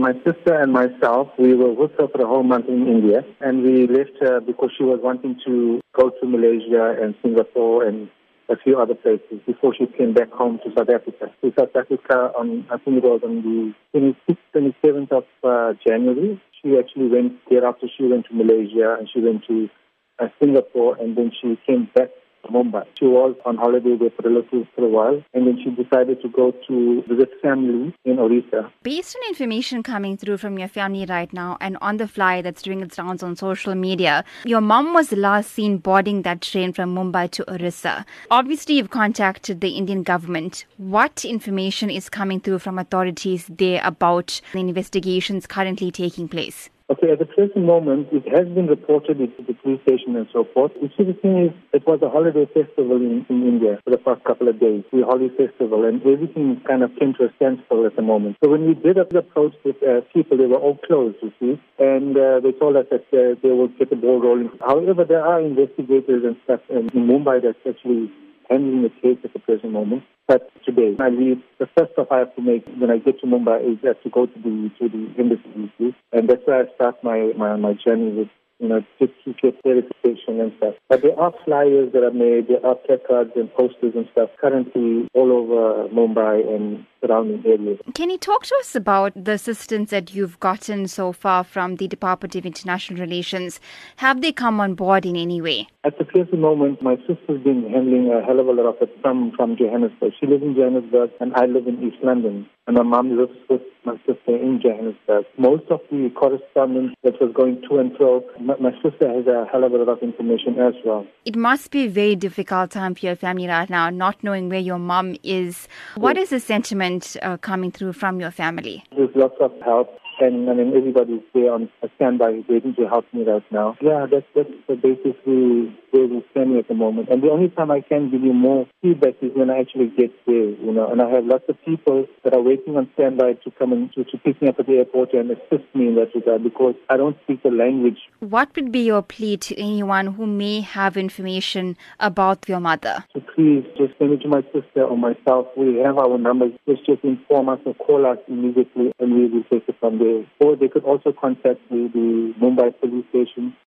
My sister and myself, we were with her for a whole month in India, and we left her because she was wanting to go to Malaysia and Singapore and a few other places before she came back home to South Africa. To South Africa on, I think it was on the 26th, 27th of uh, January. She actually went, thereafter she went to Malaysia and she went to uh, Singapore and then she came back Mumbai. She was on holiday with relatives for a while, and then she decided to go to visit family in Orissa. Based on information coming through from your family right now and on the fly that's doing its rounds on social media, your mom was last seen boarding that train from Mumbai to Orissa. Obviously, you've contacted the Indian government. What information is coming through from authorities there about the investigations currently taking place? Okay, at the present moment, it has been reported at the police station and so forth. You see, the thing is, it was a holiday festival in, in India for the past couple of days, the holiday festival, and everything kind of came to a standstill at the moment. So when we did approach with uh, people, they were all closed, you see, and uh, they told us that uh, they would get the ball rolling. However, there are investigators and stuff in, in Mumbai that's actually handling the case at the present moment. But today, I leave, the first stop I have to make when I get to Mumbai is uh, to go to the to the embassy, and that's where I start my my, my journey with you know, just to get verification and stuff. But there are flyers that are made, there are placards and posters and stuff currently all over Mumbai and surrounding areas. Can you talk to us about the assistance that you've gotten so far from the Department of International Relations? Have they come on board in any way? At the present moment, my sister's been handling a hell of a lot of it from, from Johannesburg. She lives in Johannesburg and I live in East London. And my mom lives with my sister in Johannesburg. Most of the correspondence that was going to and fro, my, my sister has a hell of a lot of information as well. It must be a very difficult time for your family right now, not knowing where your mom is. What yes. is the sentiment uh, coming through from your family? There's lots of help and I mean everybody's there on a standby waiting to help me right now. Yeah, that's that's basically where we stand at the moment. And the only time I can give you more feedback is when I actually get there, you know. And I have lots of people that are waiting on standby to come and to, to pick me up at the airport and assist me in that regard because I don't speak the language. What would be your plea to anyone who may have information about your mother? So please just send it to my sister or myself. We have our numbers. Just just inform us or call us immediately and we will take it from there or they could also contact the, the Mumbai police station